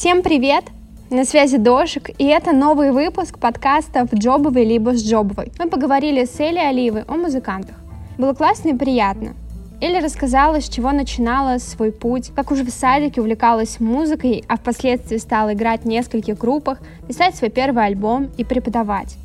Всем привет! На связи Дошик, и это новый выпуск подкастов «Джобовый либо с Джобовой». Мы поговорили с Элей Оливой о музыкантах. Было классно и приятно. Элли рассказала, с чего начинала свой путь, как уже в садике увлекалась музыкой, а впоследствии стала играть в нескольких группах, писать свой первый альбом и преподавать.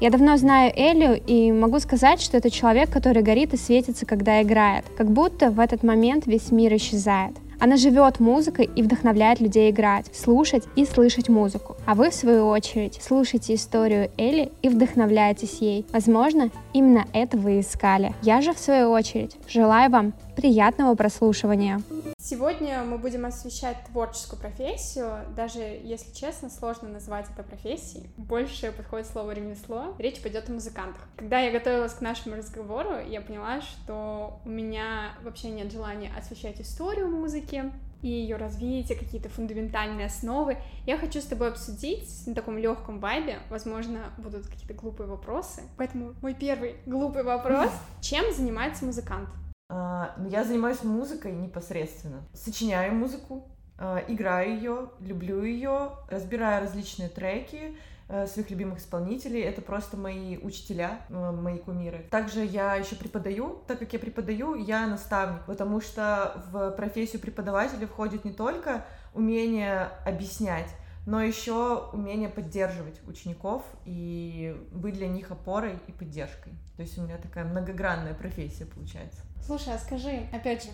Я давно знаю Элю и могу сказать, что это человек, который горит и светится, когда играет, как будто в этот момент весь мир исчезает. Она живет музыкой и вдохновляет людей играть, слушать и слышать музыку. А вы, в свою очередь, слушайте историю Элли и вдохновляйтесь ей. Возможно, именно это вы искали. Я же, в свою очередь, желаю вам приятного прослушивания. Сегодня мы будем освещать творческую профессию. Даже, если честно, сложно назвать это профессией. Больше подходит слово ремесло. Речь пойдет о музыкантах. Когда я готовилась к нашему разговору, я поняла, что у меня вообще нет желания освещать историю музыки и ее развитие, какие-то фундаментальные основы. Я хочу с тобой обсудить на таком легком вайбе. Возможно, будут какие-то глупые вопросы. Поэтому мой первый глупый вопрос. Чем занимается музыкант? А, ну, я занимаюсь музыкой непосредственно. Сочиняю музыку, а, играю ее, люблю ее, разбираю различные треки э, своих любимых исполнителей. Это просто мои учителя, мои кумиры. Также я еще преподаю. Так как я преподаю, я наставник, потому что в профессию преподавателя входит не только умение объяснять, но еще умение поддерживать учеников и быть для них опорой и поддержкой. То есть у меня такая многогранная профессия получается. Слушай, а скажи, опять же,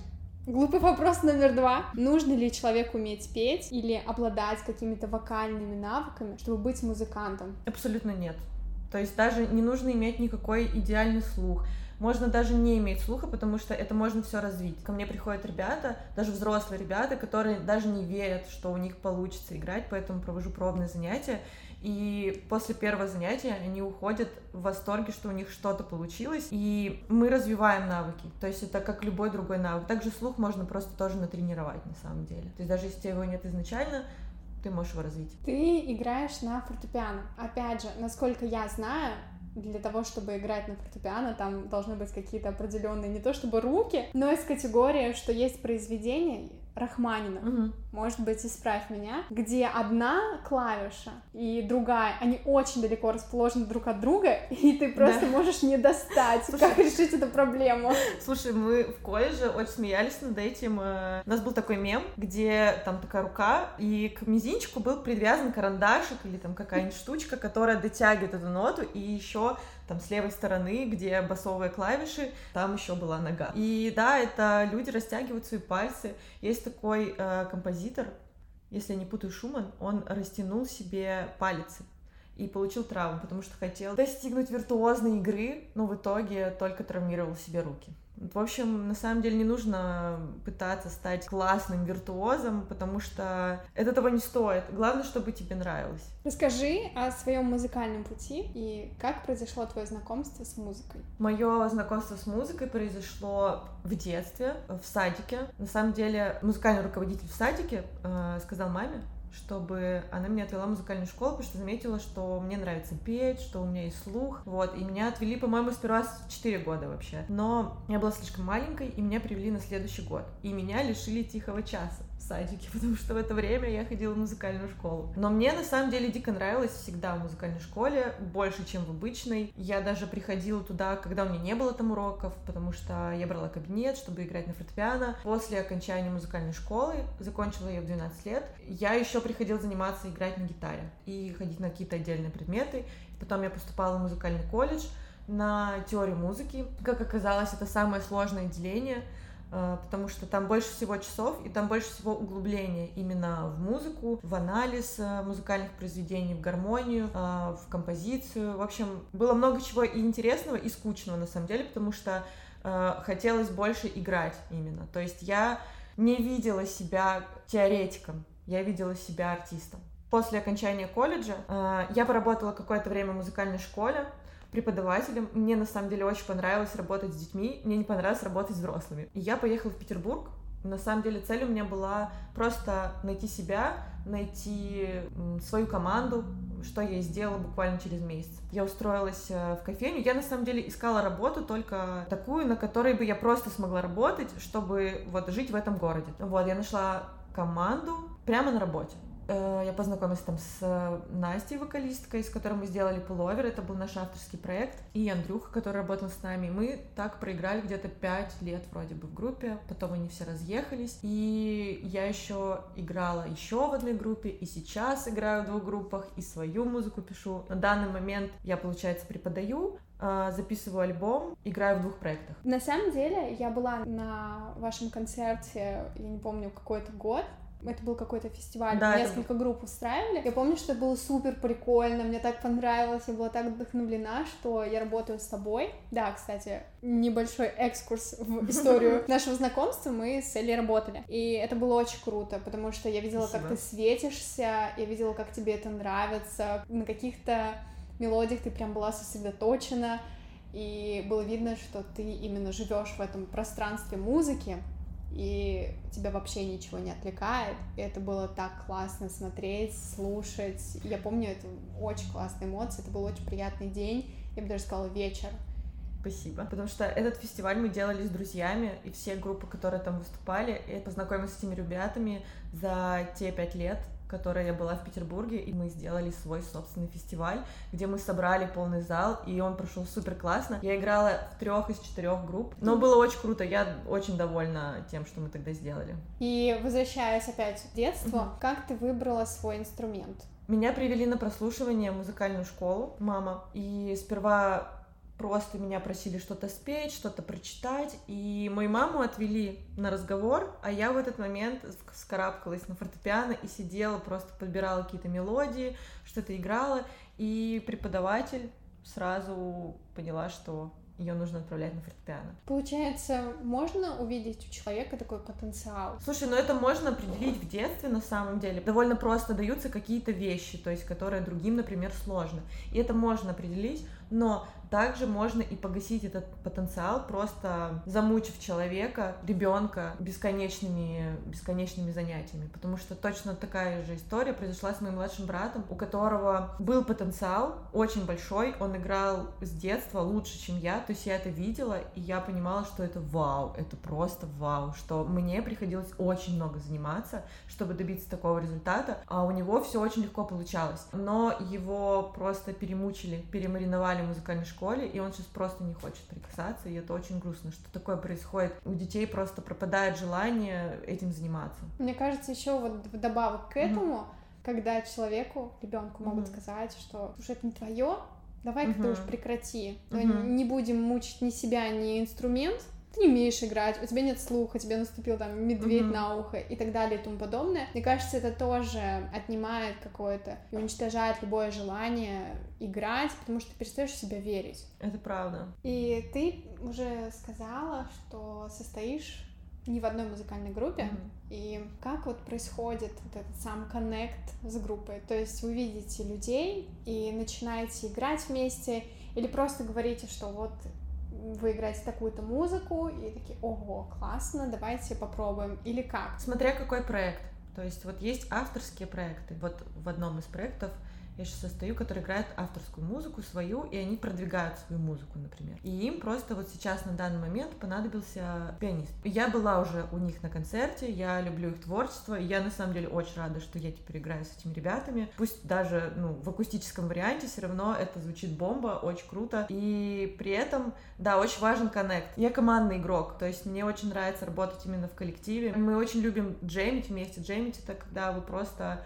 Глупый вопрос номер два. Нужно ли человеку уметь петь или обладать какими-то вокальными навыками, чтобы быть музыкантом? Абсолютно нет. То есть даже не нужно иметь никакой идеальный слух. Можно даже не иметь слуха, потому что это можно все развить. Ко мне приходят ребята, даже взрослые ребята, которые даже не верят, что у них получится играть, поэтому провожу пробные занятия. И после первого занятия они уходят в восторге, что у них что-то получилось, и мы развиваем навыки. То есть это как любой другой навык. Также слух можно просто тоже натренировать на самом деле. То есть даже если его нет изначально, ты можешь его развить. Ты играешь на фортепиано. Опять же, насколько я знаю, для того, чтобы играть на фортепиано, там должны быть какие-то определенные не то чтобы руки, но из категории, что есть произведения, Рахманина, угу. может быть, исправь меня, где одна клавиша и другая, они очень далеко расположены друг от друга, и ты просто да. можешь не достать. Слушай, как решить эту проблему? Слушай, мы в колледже очень смеялись над этим. Э, у нас был такой мем, где там такая рука, и к мизинчику был привязан карандашик или там какая-нибудь штучка, которая дотягивает эту ноту, и еще там с левой стороны, где басовые клавиши, там еще была нога. И да, это люди растягивают свои пальцы. Есть такой э, композитор, если я не путаю Шуман, он растянул себе пальцы и получил травму, потому что хотел достигнуть виртуозной игры, но в итоге только травмировал себе руки. В общем, на самом деле не нужно пытаться стать классным виртуозом, потому что это того не стоит. Главное, чтобы тебе нравилось. Расскажи о своем музыкальном пути и как произошло твое знакомство с музыкой. Мое знакомство с музыкой произошло в детстве, в садике. На самом деле, музыкальный руководитель в садике э, сказал маме, чтобы она меня отвела в музыкальную школу, потому что заметила, что мне нравится петь, что у меня есть слух, вот, и меня отвели, по-моему, сперва с 4 года вообще, но я была слишком маленькой, и меня привели на следующий год, и меня лишили тихого часа садике, потому что в это время я ходила в музыкальную школу. Но мне на самом деле дико нравилось всегда в музыкальной школе, больше, чем в обычной. Я даже приходила туда, когда у меня не было там уроков, потому что я брала кабинет, чтобы играть на фортепиано. После окончания музыкальной школы, закончила ее в 12 лет, я еще приходила заниматься играть на гитаре и ходить на какие-то отдельные предметы. Потом я поступала в музыкальный колледж на теорию музыки. Как оказалось, это самое сложное отделение — потому что там больше всего часов и там больше всего углубления именно в музыку, в анализ э, музыкальных произведений, в гармонию, э, в композицию. В общем, было много чего и интересного, и скучного на самом деле, потому что хотелось больше играть именно. То есть я не видела себя теоретиком, я видела себя артистом. После окончания колледжа я поработала какое-то время в музыкальной школе, преподавателем. Мне на самом деле очень понравилось работать с детьми, мне не понравилось работать с взрослыми. И я поехала в Петербург. На самом деле цель у меня была просто найти себя, найти свою команду, что я и сделала буквально через месяц. Я устроилась э, в кофейню. Я на самом деле искала работу только такую, на которой бы я просто смогла работать, чтобы вот жить в этом городе. Вот, я нашла команду прямо на работе. Э, я познакомилась там с э, Настей, вокалисткой, с которой мы сделали пуловер. Это был наш авторский проект. И Андрюха, который работал с нами. Мы так проиграли где-то пять лет вроде бы в группе. Потом они все разъехались. И я еще играла еще в одной группе. И сейчас играю в двух группах. И свою музыку пишу. На данный момент я, получается, преподаю э, записываю альбом, играю в двух проектах. На самом деле, я была на вашем концерте, я не помню, какой-то год, это был какой-то фестиваль, да, несколько это... групп устраивали. Я помню, что это было супер прикольно, мне так понравилось, я была так вдохновлена, что я работаю с тобой. Да, кстати, небольшой экскурс в историю нашего знакомства, мы с Элли работали. И это было очень круто, потому что я видела, Спасибо. как ты светишься, я видела, как тебе это нравится, на каких-то мелодиях ты прям была сосредоточена, и было видно, что ты именно живешь в этом пространстве музыки, и тебя вообще ничего не отвлекает. И это было так классно смотреть, слушать. Я помню, это очень классные эмоции, это был очень приятный день, я бы даже сказала вечер. Спасибо. Потому что этот фестиваль мы делали с друзьями, и все группы, которые там выступали, я познакомилась с этими ребятами за те пять лет, которой я была в Петербурге, и мы сделали свой собственный фестиваль, где мы собрали полный зал, и он прошел супер классно. Я играла в трех из четырех групп, но было очень круто, я очень довольна тем, что мы тогда сделали. И возвращаясь опять в детство, угу. как ты выбрала свой инструмент? Меня привели на прослушивание в музыкальную школу, мама, и сперва просто меня просили что-то спеть, что-то прочитать, и мою маму отвели на разговор, а я в этот момент скарабкалась на фортепиано и сидела, просто подбирала какие-то мелодии, что-то играла, и преподаватель сразу поняла, что ее нужно отправлять на фортепиано. Получается, можно увидеть у человека такой потенциал? Слушай, ну это можно определить в детстве на самом деле. Довольно просто даются какие-то вещи, то есть которые другим, например, сложно. И это можно определить, но также можно и погасить этот потенциал, просто замучив человека, ребенка бесконечными, бесконечными занятиями. Потому что точно такая же история произошла с моим младшим братом, у которого был потенциал очень большой, он играл с детства лучше, чем я, то есть я это видела, и я понимала, что это вау, это просто вау, что мне приходилось очень много заниматься, чтобы добиться такого результата, а у него все очень легко получалось. Но его просто перемучили, перемариновали в музыкальной школе, и он сейчас просто не хочет прикасаться, и это очень грустно, что такое происходит. У детей просто пропадает желание этим заниматься. Мне кажется, еще вот вдобавок к этому, mm-hmm. когда человеку, ребенку могут mm-hmm. сказать, что уже это не твое, давай-ка mm-hmm. ты уж прекрати. Mm-hmm. Не будем мучить ни себя, ни инструмент, ты не умеешь играть, у тебя нет слуха, тебе наступил там медведь mm-hmm. на ухо и так далее и тому подобное. Мне кажется, это тоже отнимает какое-то и уничтожает любое желание играть, потому что ты перестаешь в себя верить. Это правда. И ты уже сказала, что состоишь не в одной музыкальной группе. Mm-hmm. И как вот происходит вот этот сам коннект с группой? То есть вы видите людей и начинаете играть вместе, или просто говорите, что вот вы играете такую-то музыку, и такие, ого, классно, давайте попробуем, или как? Смотря какой проект. То есть вот есть авторские проекты. Вот в одном из проектов я сейчас состою, которые играют авторскую музыку свою, и они продвигают свою музыку, например. И им просто вот сейчас на данный момент понадобился пианист. Я была уже у них на концерте, я люблю их творчество, и я на самом деле очень рада, что я теперь играю с этими ребятами. Пусть даже ну, в акустическом варианте все равно это звучит бомба, очень круто. И при этом, да, очень важен коннект. Я командный игрок, то есть мне очень нравится работать именно в коллективе. Мы очень любим джемить вместе. Джемить — это когда вы просто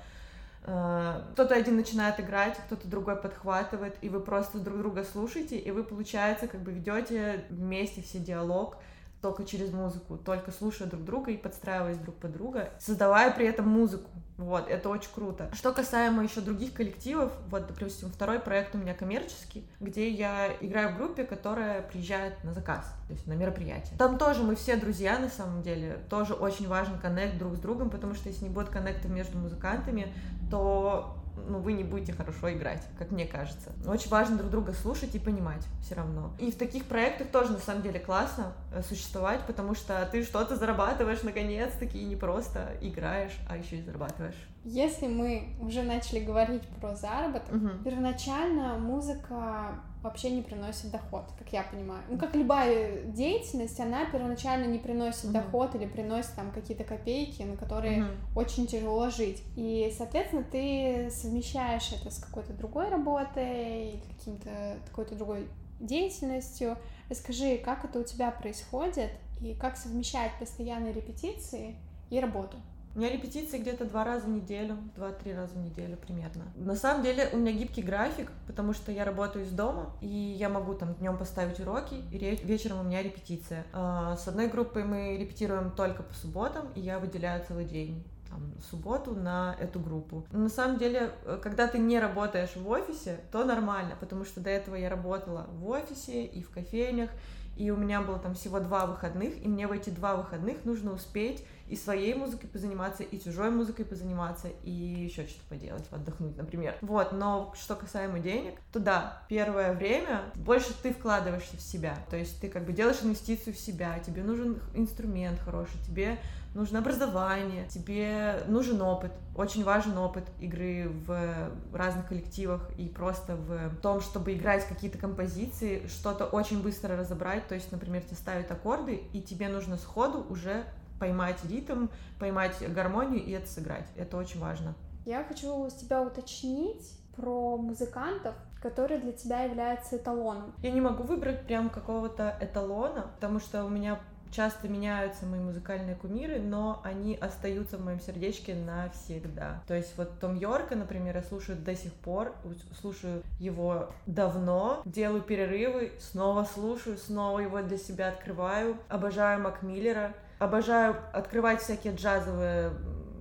кто-то один начинает играть, кто-то другой подхватывает, и вы просто друг друга слушаете, и вы, получается, как бы ведете вместе все диалог, только через музыку, только слушая друг друга и подстраиваясь друг под друга, создавая при этом музыку. Вот, это очень круто. Что касаемо еще других коллективов, вот, допустим, второй проект у меня коммерческий, где я играю в группе, которая приезжает на заказ, то есть на мероприятие. Там тоже мы все друзья, на самом деле, тоже очень важен коннект друг с другом, потому что если не будет коннекта между музыкантами, то ну, вы не будете хорошо играть, как мне кажется. Очень важно друг друга слушать и понимать все равно. И в таких проектах тоже, на самом деле, классно э, существовать, потому что ты что-то зарабатываешь наконец-таки, и не просто играешь, а еще и зарабатываешь. Если мы уже начали говорить про заработок, угу. первоначально музыка вообще не приносит доход, как я понимаю. Ну, как любая деятельность, она первоначально не приносит mm-hmm. доход или приносит там какие-то копейки, на которые mm-hmm. очень тяжело жить. И, соответственно, ты совмещаешь это с какой-то другой работой или каким-то какой-то другой деятельностью. Расскажи, как это у тебя происходит и как совмещать постоянные репетиции и работу? У меня репетиции где-то два раза в неделю, два-три раза в неделю примерно. На самом деле у меня гибкий график, потому что я работаю из дома, и я могу там днем поставить уроки, и вечером у меня репетиция. А, с одной группой мы репетируем только по субботам, и я выделяю целый день там, субботу на эту группу. Но на самом деле, э, когда ты не работаешь в офисе, то нормально, потому что до этого я работала в офисе и в кофейнях, и у меня было там всего два выходных, и мне в эти два выходных нужно успеть и своей музыкой позаниматься, и чужой музыкой позаниматься, и еще что-то поделать, отдохнуть, например. Вот, но что касаемо денег, то да, первое время больше ты вкладываешься в себя, то есть ты как бы делаешь инвестицию в себя, тебе нужен инструмент хороший, тебе нужно образование, тебе нужен опыт, очень важен опыт игры в разных коллективах и просто в том, чтобы играть какие-то композиции, что-то очень быстро разобрать, то есть, например, тебе ставят аккорды, и тебе нужно сходу уже поймать ритм, поймать гармонию и это сыграть. Это очень важно. Я хочу с тебя уточнить про музыкантов, которые для тебя являются эталоном. Я не могу выбрать прям какого-то эталона, потому что у меня часто меняются мои музыкальные кумиры, но они остаются в моем сердечке навсегда. То есть вот Том Йорка, например, я слушаю до сих пор, слушаю его давно, делаю перерывы, снова слушаю, снова его для себя открываю. Обожаю Мак Миллера, обожаю открывать всякие джазовые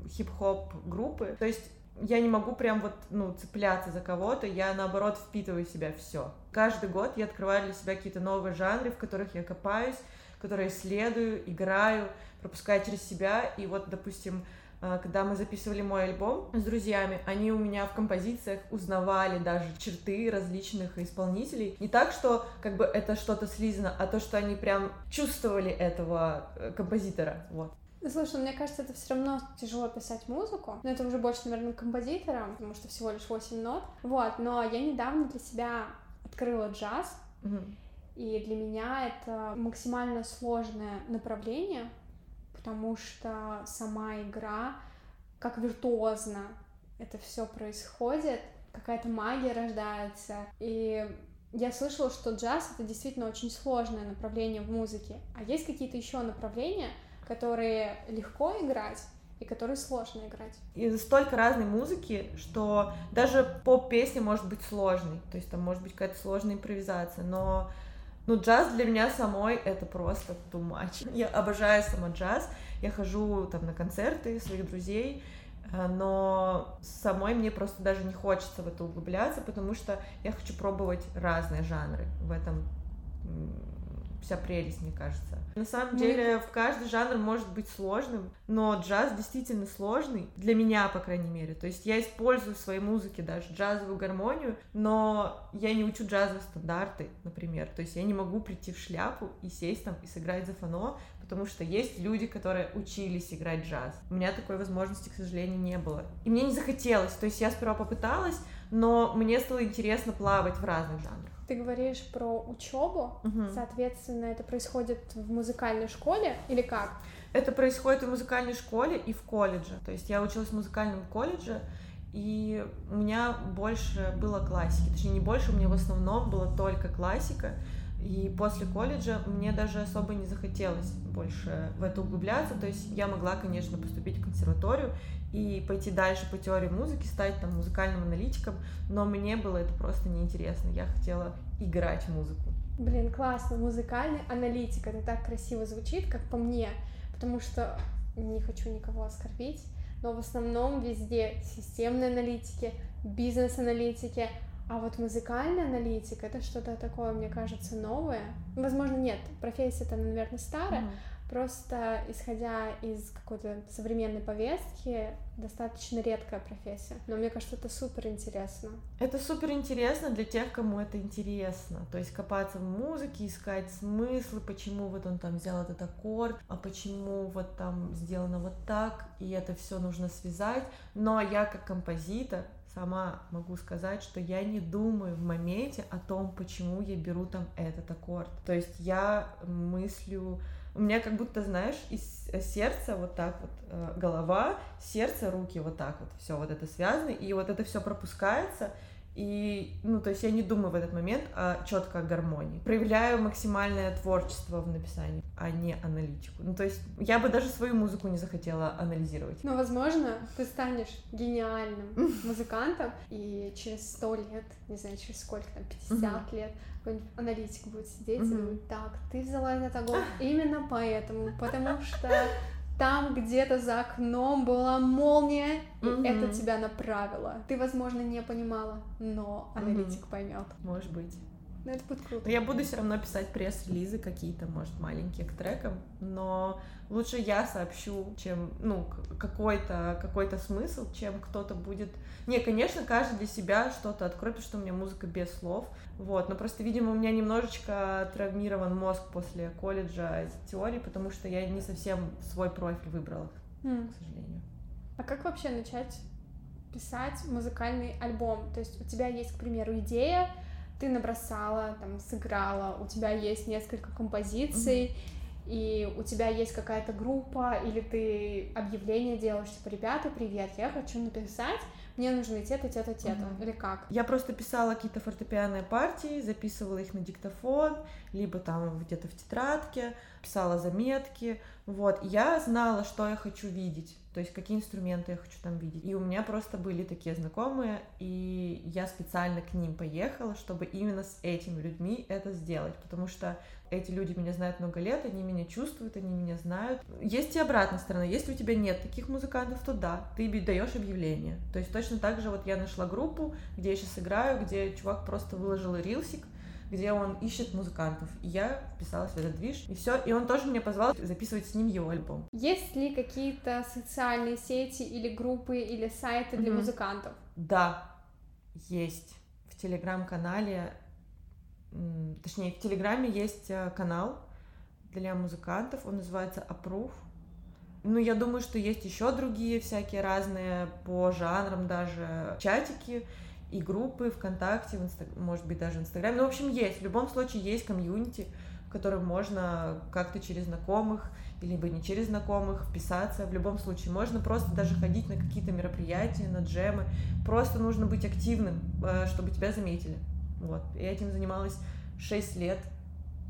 хип-хоп группы. То есть я не могу прям вот, ну, цепляться за кого-то, я, наоборот, впитываю в себя все. Каждый год я открываю для себя какие-то новые жанры, в которых я копаюсь, которые исследую, играю, пропускаю через себя. И вот, допустим, когда мы записывали мой альбом с друзьями, они у меня в композициях узнавали даже черты различных исполнителей. Не так, что как бы это что-то слизано, а то, что они прям чувствовали этого э, композитора. Вот. Ну, слушай, мне кажется, это все равно тяжело писать музыку. Но это уже больше, наверное, композитором, потому что всего лишь 8 нот. Вот, но я недавно для себя открыла джаз. Угу. И для меня это максимально сложное направление, потому что сама игра, как виртуозно это все происходит, какая-то магия рождается. И я слышала, что джаз это действительно очень сложное направление в музыке. А есть какие-то еще направления, которые легко играть, и которые сложно играть. И столько разной музыки, что даже поп-песня может быть сложной, то есть там может быть какая-то сложная импровизация, но ну, джаз для меня самой это просто much. Я обожаю сама джаз, я хожу там на концерты своих друзей, э, но самой мне просто даже не хочется в это углубляться, потому что я хочу пробовать разные жанры. В этом вся прелесть, мне кажется. На самом ну, деле, в каждый жанр может быть сложным, но джаз действительно сложный, для меня, по крайней мере. То есть я использую в своей музыке даже джазовую гармонию, но я не учу джазовые стандарты, например. То есть я не могу прийти в шляпу и сесть там и сыграть за фано, потому что есть люди, которые учились играть джаз. У меня такой возможности, к сожалению, не было. И мне не захотелось. То есть я сперва попыталась, но мне стало интересно плавать в разных жанрах. Ты говоришь про учебу, угу. соответственно, это происходит в музыкальной школе или как? Это происходит в музыкальной школе и в колледже. То есть я училась в музыкальном колледже, и у меня больше было классики. Точнее, не больше, у меня в основном была только классика. И после колледжа мне даже особо не захотелось больше в это углубляться. То есть я могла, конечно, поступить в консерваторию и пойти дальше по теории музыки, стать там музыкальным аналитиком, но мне было это просто неинтересно. Я хотела играть музыку. Блин, классно, музыкальный аналитик, это так красиво звучит, как по мне, потому что не хочу никого оскорбить, но в основном везде системные аналитики, бизнес-аналитики, а вот музыкальный аналитик это что-то такое, мне кажется, новое. Возможно, нет, профессия-то, наверное, старая, mm-hmm. Просто исходя из какой-то современной повестки, достаточно редкая профессия. Но мне кажется, это супер интересно. Это супер интересно для тех, кому это интересно. То есть копаться в музыке, искать смыслы, почему вот он там взял этот аккорд, а почему вот там сделано вот так, и это все нужно связать. Но я как композитор сама могу сказать, что я не думаю в моменте о том, почему я беру там этот аккорд. То есть я мыслю у меня как будто, знаешь, из сердца вот так вот, э, голова, сердце, руки вот так вот, все вот это связано, и вот это все пропускается, и, ну, то есть я не думаю в этот момент о четко о гармонии. Проявляю максимальное творчество в написании, а не аналитику. Ну, то есть я бы даже свою музыку не захотела анализировать. Но, возможно, ты станешь гениальным музыкантом, и через сто лет, не знаю, через сколько там, 50 лет, какой-нибудь аналитик будет сидеть и говорить, так, ты взяла этот огонь именно поэтому, потому что там где-то за окном была молния, и mm-hmm. это тебя направило. Ты, возможно, не понимала, но аналитик mm-hmm. поймет. Может быть. Но это будет круто. Я буду все равно писать пресс-релизы какие-то, может, маленькие к трекам, но лучше я сообщу, чем, ну, какой-то какой смысл, чем кто-то будет... Не, конечно, каждый для себя что-то откроет, потому что у меня музыка без слов, вот, но просто, видимо, у меня немножечко травмирован мозг после колледжа из теории, потому что я не совсем свой профиль выбрала, mm. к сожалению. А как вообще начать писать музыкальный альбом? То есть у тебя есть, к примеру, идея, ты набросала, там, сыграла, у тебя есть несколько композиций, mm-hmm. и у тебя есть какая-то группа, или ты объявление делаешь, типа, ребята, привет, я хочу написать, мне нужно те-то, те-то, те-то, mm-hmm. или как? Я просто писала какие-то фортепианные партии, записывала их на диктофон, либо там где-то в тетрадке, писала заметки, вот, я знала, что я хочу видеть, то есть какие инструменты я хочу там видеть. И у меня просто были такие знакомые, и я специально к ним поехала, чтобы именно с этими людьми это сделать, потому что эти люди меня знают много лет, они меня чувствуют, они меня знают. Есть и обратная сторона. Если у тебя нет таких музыкантов, то да, ты даешь объявление. То есть точно так же вот я нашла группу, где я сейчас играю, где чувак просто выложил рилсик, где он ищет музыкантов. И я вписалась в этот движ, и все. И он тоже меня позвал записывать с ним его альбом. Есть ли какие-то социальные сети или группы или сайты для mm-hmm. музыкантов? Да, есть. В телеграм-канале, точнее, в телеграме есть э, канал для музыкантов, он называется Approve. Ну, я думаю, что есть еще другие всякие разные по жанрам даже чатики и группы ВКонтакте, в Инста... может быть, даже в Инстаграме. Ну, в общем, есть. В любом случае есть комьюнити, в котором можно как-то через знакомых, либо не через знакомых вписаться. В любом случае можно просто даже ходить на какие-то мероприятия, на джемы. Просто нужно быть активным, э, чтобы тебя заметили. Вот. Я этим занималась 6 лет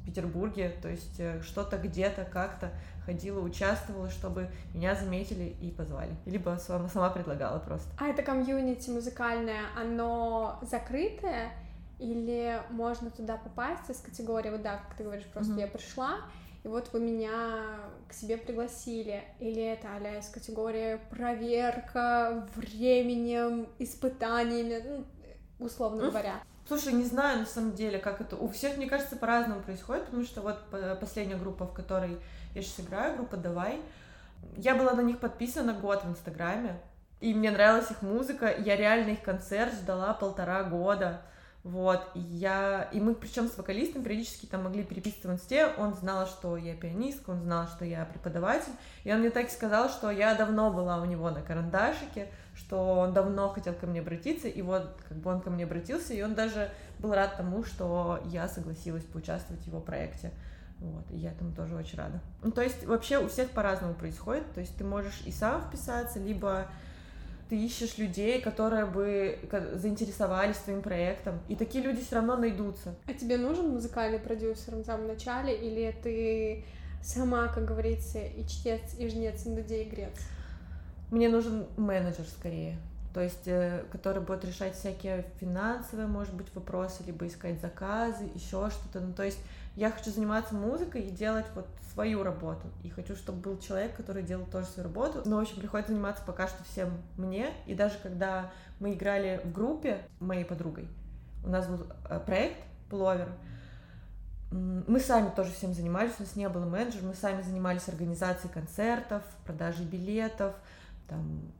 Петербурге, то есть э, что-то где-то как-то ходила, участвовала, чтобы меня заметили и позвали. Либо сама, сама предлагала просто. А это комьюнити музыкальное, оно закрытое? Или можно туда попасть из категории, вот да, как ты говоришь, просто mm-hmm. я пришла, и вот вы меня к себе пригласили. Или это а из категории проверка временем, испытаниями, ну, условно говоря. Слушай, не знаю на самом деле, как это. У всех, мне кажется, по-разному происходит, потому что вот последняя группа, в которой я сейчас играю, группа Давай, я была на них подписана год в Инстаграме, и мне нравилась их музыка, я реально их концерт ждала полтора года. Вот, я, и мы, причем с вокалистом периодически там могли переписываться в инсте, он знал, что я пианистка, он знал, что я преподаватель, и он мне так сказал, что я давно была у него на карандашике, что он давно хотел ко мне обратиться, и вот как бы он ко мне обратился, и он даже был рад тому, что я согласилась поучаствовать в его проекте. Вот, и я этому тоже очень рада. Ну, то есть вообще у всех по-разному происходит, то есть ты можешь и сам вписаться, либо ты ищешь людей, которые бы заинтересовались твоим проектом, и такие люди все равно найдутся. А тебе нужен музыкальный продюсер в самом начале, или ты сама, как говорится, и чтец, и жнец, и надей, и грец? Мне нужен менеджер скорее, то есть, э, который будет решать всякие финансовые, может быть, вопросы, либо искать заказы, еще что-то. Ну, то есть я хочу заниматься музыкой и делать вот свою работу. И хочу, чтобы был человек, который делал тоже свою работу. Но, в общем, приходится заниматься пока что всем мне. И даже когда мы играли в группе моей подругой, у нас был э, проект Пловер, мы сами тоже всем занимались, у нас не было менеджера, мы сами занимались организацией концертов, продажей билетов, там,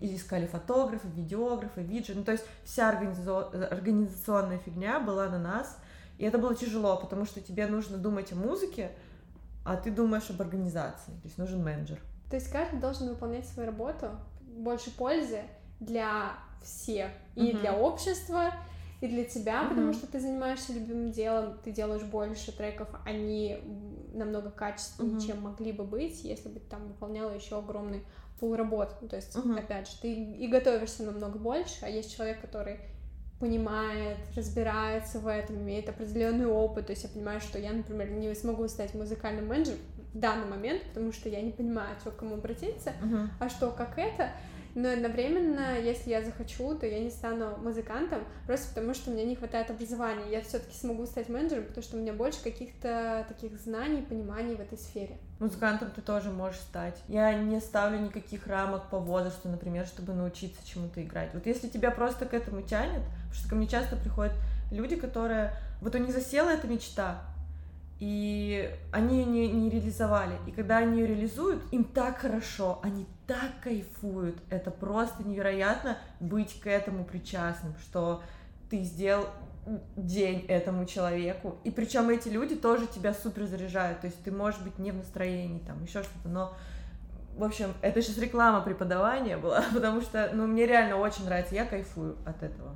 и искали фотографы, видеографы, виджи, ну, то есть вся организационная фигня была на нас, и это было тяжело, потому что тебе нужно думать о музыке, а ты думаешь об организации. То есть нужен менеджер. То есть каждый должен выполнять свою работу, больше пользы, для всех, и uh-huh. для общества, и для тебя, uh-huh. потому что ты занимаешься любимым делом, ты делаешь больше треков, они намного качественнее, uh-huh. чем могли бы быть, если бы там выполняла еще огромный пул работ. Ну, то есть, uh-huh. опять же, ты и готовишься намного больше, а есть человек, который понимает, разбирается в этом, имеет определенный опыт. То есть я понимаю, что я, например, не смогу стать музыкальным менеджером в данный момент, потому что я не понимаю, что к кому обратиться, uh-huh. а что, как это. Но одновременно, если я захочу, то я не стану музыкантом, просто потому что мне не хватает образования. Я все-таки смогу стать менеджером, потому что у меня больше каких-то таких знаний, пониманий в этой сфере. Музыкантом ты тоже можешь стать. Я не ставлю никаких рамок по возрасту, например, чтобы научиться чему-то играть. Вот если тебя просто к этому тянет, потому что ко мне часто приходят люди, которые... Вот у них засела эта мечта, и они ее не, не реализовали. И когда они ее реализуют, им так хорошо, они так кайфуют. Это просто невероятно быть к этому причастным, что ты сделал день этому человеку. И причем эти люди тоже тебя супер заряжают. То есть ты можешь быть не в настроении, там еще что-то, но в общем, это сейчас реклама преподавания была, потому что, ну, мне реально очень нравится, я кайфую от этого.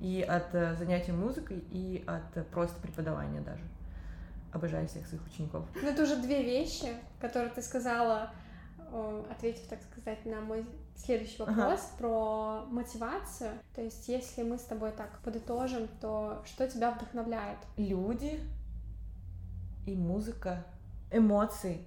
И от э, занятия музыкой, и от э, просто преподавания даже обожаю всех своих учеников. Ну, это уже две вещи, которые ты сказала, ответив, так сказать, на мой следующий вопрос ага. про мотивацию. То есть, если мы с тобой так подытожим, то что тебя вдохновляет? Люди и музыка, эмоции.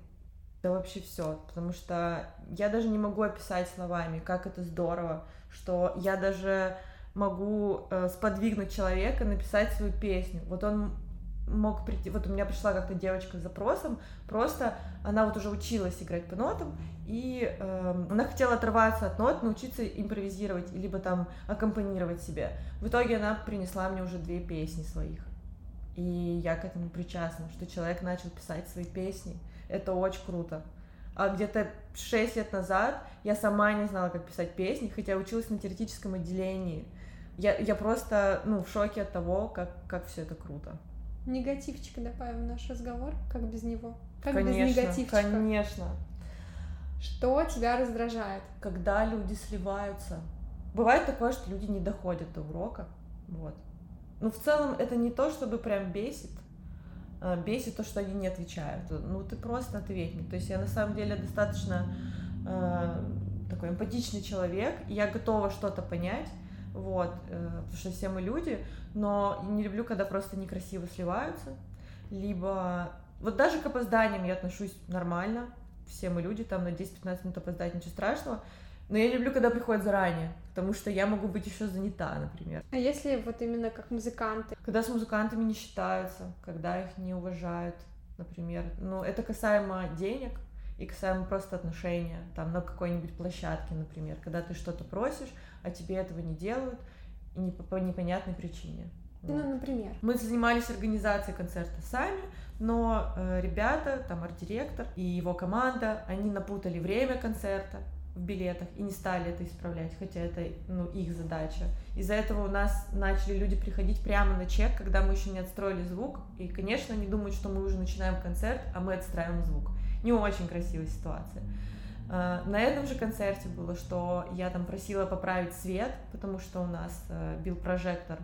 Это вообще все, потому что я даже не могу описать словами, как это здорово, что я даже могу э, сподвигнуть человека написать свою песню. Вот он мог прийти, вот у меня пришла как-то девочка с запросом, просто она вот уже училась играть по нотам, и э, она хотела оторваться от нот, научиться импровизировать, либо там аккомпанировать себе. В итоге она принесла мне уже две песни своих. И я к этому причастна, что человек начал писать свои песни. Это очень круто. А где-то 6 лет назад я сама не знала, как писать песни, хотя училась на теоретическом отделении. Я, я просто ну, в шоке от того, как, как все это круто негативчика добавим в наш разговор, как без него? Как конечно, без негативчика? Конечно. Что тебя раздражает? Когда люди сливаются. Бывает такое, что люди не доходят до урока. Вот. Но в целом это не то, чтобы прям бесит. А, бесит то, что они не отвечают. Ну, ты просто ответь мне. То есть я на самом деле достаточно э, такой эмпатичный человек, и я готова что-то понять, вот, э, потому что все мы люди, но не люблю, когда просто некрасиво сливаются, либо... Вот даже к опозданиям я отношусь нормально, все мы люди, там на 10-15 минут опоздать, ничего страшного, но я люблю, когда приходят заранее, потому что я могу быть еще занята, например. А если вот именно как музыканты? Когда с музыкантами не считаются, когда их не уважают, например. Ну, это касаемо денег и касаемо просто отношения, там, на какой-нибудь площадке, например, когда ты что-то просишь, а тебе этого не делают, и не по, непонятной причине. Ну, вот. например. Мы занимались организацией концерта сами, но э, ребята, там арт-директор и его команда, они напутали время концерта в билетах и не стали это исправлять, хотя это ну, их задача. Из-за этого у нас начали люди приходить прямо на чек, когда мы еще не отстроили звук, и, конечно, они думают, что мы уже начинаем концерт, а мы отстраиваем звук. Не очень красивая ситуация. А, на этом же концерте было, что я там просила поправить свет, потому что у нас э, бил прожектор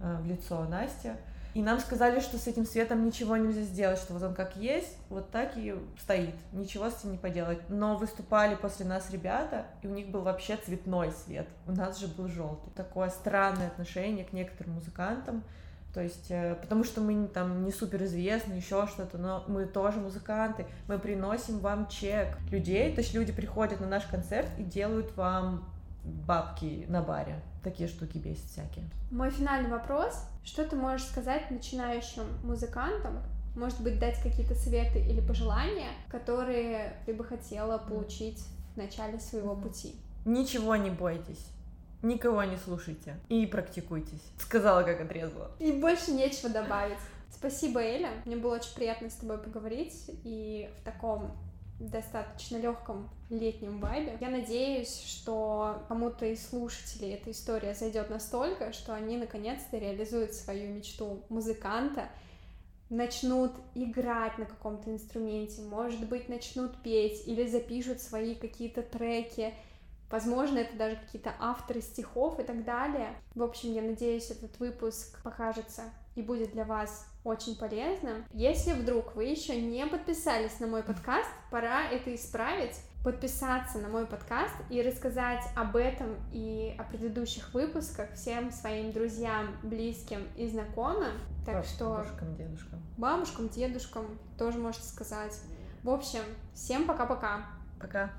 э, в лицо Настя. И нам сказали, что с этим светом ничего нельзя сделать, что вот он как есть, вот так и стоит, ничего с этим не поделать. Но выступали после нас ребята, и у них был вообще цветной свет, у нас же был желтый. Такое странное отношение к некоторым музыкантам, то есть, э, потому что мы там не супер известны, еще что-то, но мы тоже музыканты, мы приносим вам чек людей, то есть люди приходят на наш концерт и делают вам бабки на баре. Такие штуки бесят всякие. Мой финальный вопрос. Что ты можешь сказать начинающим музыкантам? Может быть, дать какие-то советы или пожелания, которые ты бы хотела получить в начале своего пути? Ничего не бойтесь Никого не слушайте и практикуйтесь. Сказала, как отрезала. И больше нечего добавить. Спасибо, Эля. Мне было очень приятно с тобой поговорить и в таком достаточно легком летнем вайбе. Я надеюсь, что кому-то из слушателей эта история зайдет настолько, что они наконец-то реализуют свою мечту музыканта, начнут играть на каком-то инструменте, может быть, начнут петь или запишут свои какие-то треки, Возможно, это даже какие-то авторы стихов и так далее. В общем, я надеюсь, этот выпуск покажется и будет для вас очень полезным. Если вдруг вы еще не подписались на мой подкаст, пора это исправить подписаться на мой подкаст и рассказать об этом и о предыдущих выпусках всем своим друзьям, близким и знакомым. Так Просто что Бабушкам, дедушкам. бабушкам, дедушкам тоже можете сказать. В общем, всем пока-пока. Пока.